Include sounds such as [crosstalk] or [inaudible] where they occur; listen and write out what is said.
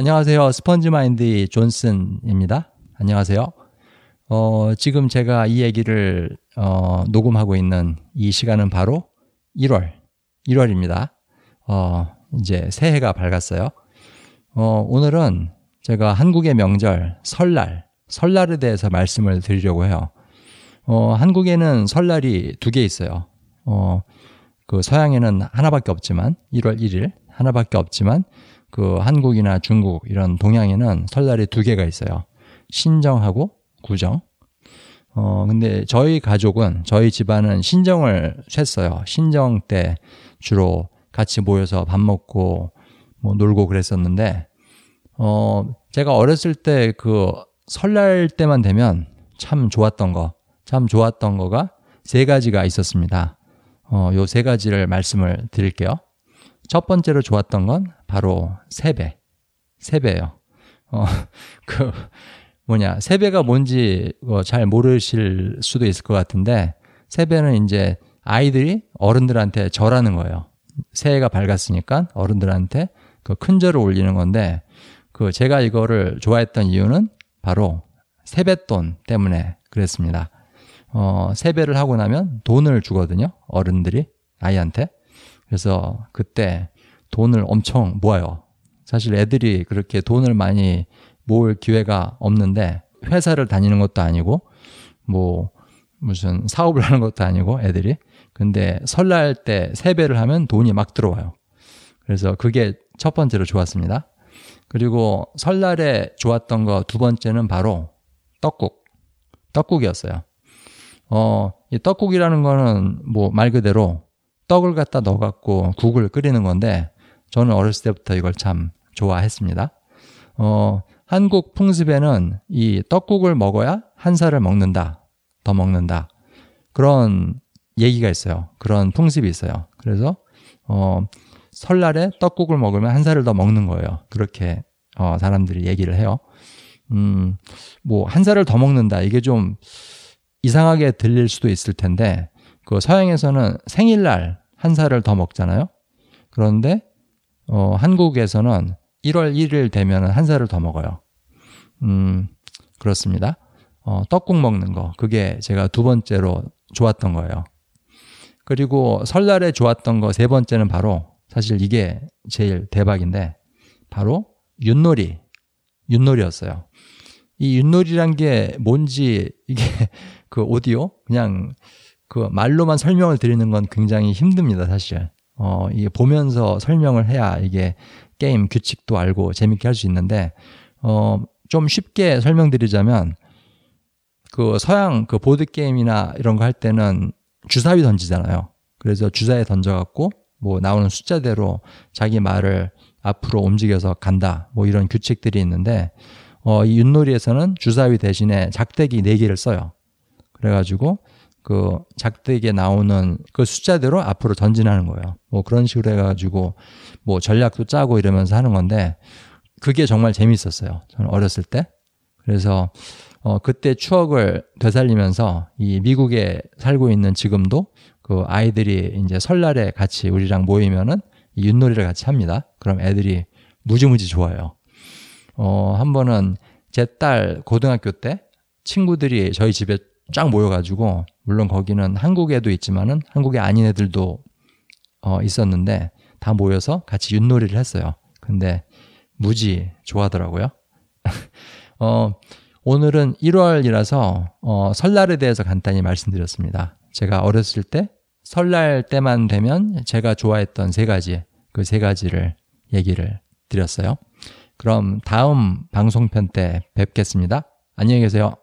안녕하세요. 스펀지마인드 존슨입니다. 안녕하세요. 어, 지금 제가 이 얘기를 어, 녹음하고 있는 이 시간은 바로 1월, 1월입니다. 어, 이제 새해가 밝았어요. 어, 오늘은 제가 한국의 명절 설날, 설날에 대해서 말씀을 드리려고 해요. 어, 한국에는 설날이 두 개 있어요. 어, 그 서양에는 하나밖에 없지만 1월 1일 하나밖에 없지만 그 한국이나 중국 이런 동양에는 설날이 두 개가 있어요. 신정하고 구정. 어, 근데 저희 가족은, 저희 집안은 신정을 샜어요. 신정 때 주로 같이 모여서 밥 먹고 뭐 놀고 그랬었는데, 어, 제가 어렸을 때 그 설날 때만 되면 참 좋았던 거, 참 좋았던 거가 세 가지가 있었습니다. 어, 요 세 가지를 말씀을 드릴게요. 첫 번째로 좋았던 건 바로 세배. 세배예요. 어, [laughs] 그 뭐냐 세배가 뭔지 뭐잘 모르실 수도 있을 것 같은데 세배는 이제 아이들이 어른들한테 절하는 거예요. 새해가 밝았으니까 어른들한테 그 큰 절을 올리는 건데 그 제가 이거를 좋아했던 이유는 바로 세뱃돈 때문에 그랬습니다. 어, 세배를 하고 나면 돈을 주거든요. 어른들이 아이한테. 그래서 그때 돈을 엄청 모아요. 사실 애들이 그렇게 돈을 많이 모을 기회가 없는데 회사를 다니는 것도 아니고 뭐 무슨 사업을 하는 것도 아니고 애들이 근데 설날 때 세배를 하면 돈이 막 들어와요. 그래서 그게 첫 번째로 좋았습니다. 그리고 설날에 좋았던 거 두 번째는 바로 떡국. 떡국이었어요. 어, 이 떡국이라는 거는 뭐 말 그대로 떡을 갖다 넣어갖고 국을 끓이는 건데 저는 어렸을 때부터 이걸 참 좋아했습니다. 어, 한국 풍습에는 이 떡국을 먹어야 한 살을 먹는다. 더 먹는다. 그런 얘기가 있어요. 그런 풍습이 있어요. 그래서, 어, 설날에 떡국을 먹으면 한 살을 더 먹는 거예요. 그렇게, 어, 사람들이 얘기를 해요. 음, 뭐, 한 살을 더 먹는다. 이게 좀 이상하게 들릴 수도 있을 텐데, 그 서양에서는 생일날 한 살을 더 먹잖아요. 그런데 어, 한국에서는 1월 1일 되면 한 살을 더 먹어요. 음, 그렇습니다. 어, 떡국 먹는 거. 그게 제가 두 번째로 좋았던 거예요. 그리고 설날에 좋았던 거 세 번째는 바로 사실 이게 제일 대박인데 바로 윷놀이. 윷놀이였어요. 이 윷놀이란 게 뭔지 이게 [laughs] 그 오디오 그냥 그 말로만 설명을 드리는 건 굉장히 힘듭니다, 사실. 어, 이게 보면서 설명을 해야 이게 게임 규칙도 알고 재밌게 할 수 있는데, 어, 좀 쉽게 설명드리자면, 그 서양 그 보드게임이나 이런 거 할 때는 주사위 던지잖아요. 그래서 주사위 던져갖고, 뭐 나오는 숫자대로 자기 말을 앞으로 움직여서 간다. 뭐 이런 규칙들이 있는데, 어, 이 윷놀이에서는 주사위 대신에 작대기 4개를 써요. 그래가지고 그 작대기에 나오는 그 숫자대로 앞으로 전진하는 거예요. 뭐 그런 식으로 해가지고 뭐 전략도 짜고 이러면서 하는 건데 그게 정말 재밌었어요. 저는 어렸을 때. 그래서 어 그때 추억을 되살리면서 이 미국에 살고 있는 지금도 그 아이들이 이제 설날에 같이 우리랑 모이면은 이 윷놀이를 같이 합니다. 그럼 애들이 무지무지 좋아요. 어, 한 번은 제 딸 고등학교 때 친구들이 저희 집에 쫙 모여가지고 물론 거기는 한국에도 있지만은 한국에 아닌 애들도 어, 있었는데 다 모여서 같이 윷놀이를 했어요. 근데 무지 좋아하더라고요. [laughs] 어, 오늘은 1월이라서 어, 설날에 대해서 간단히 말씀드렸습니다. 제가 어렸을 때 설날 때만 되면 제가 좋아했던 세 가지 그 세 가지를 얘기를 드렸어요. 그럼 다음 방송편 때 뵙겠습니다. 안녕히 계세요.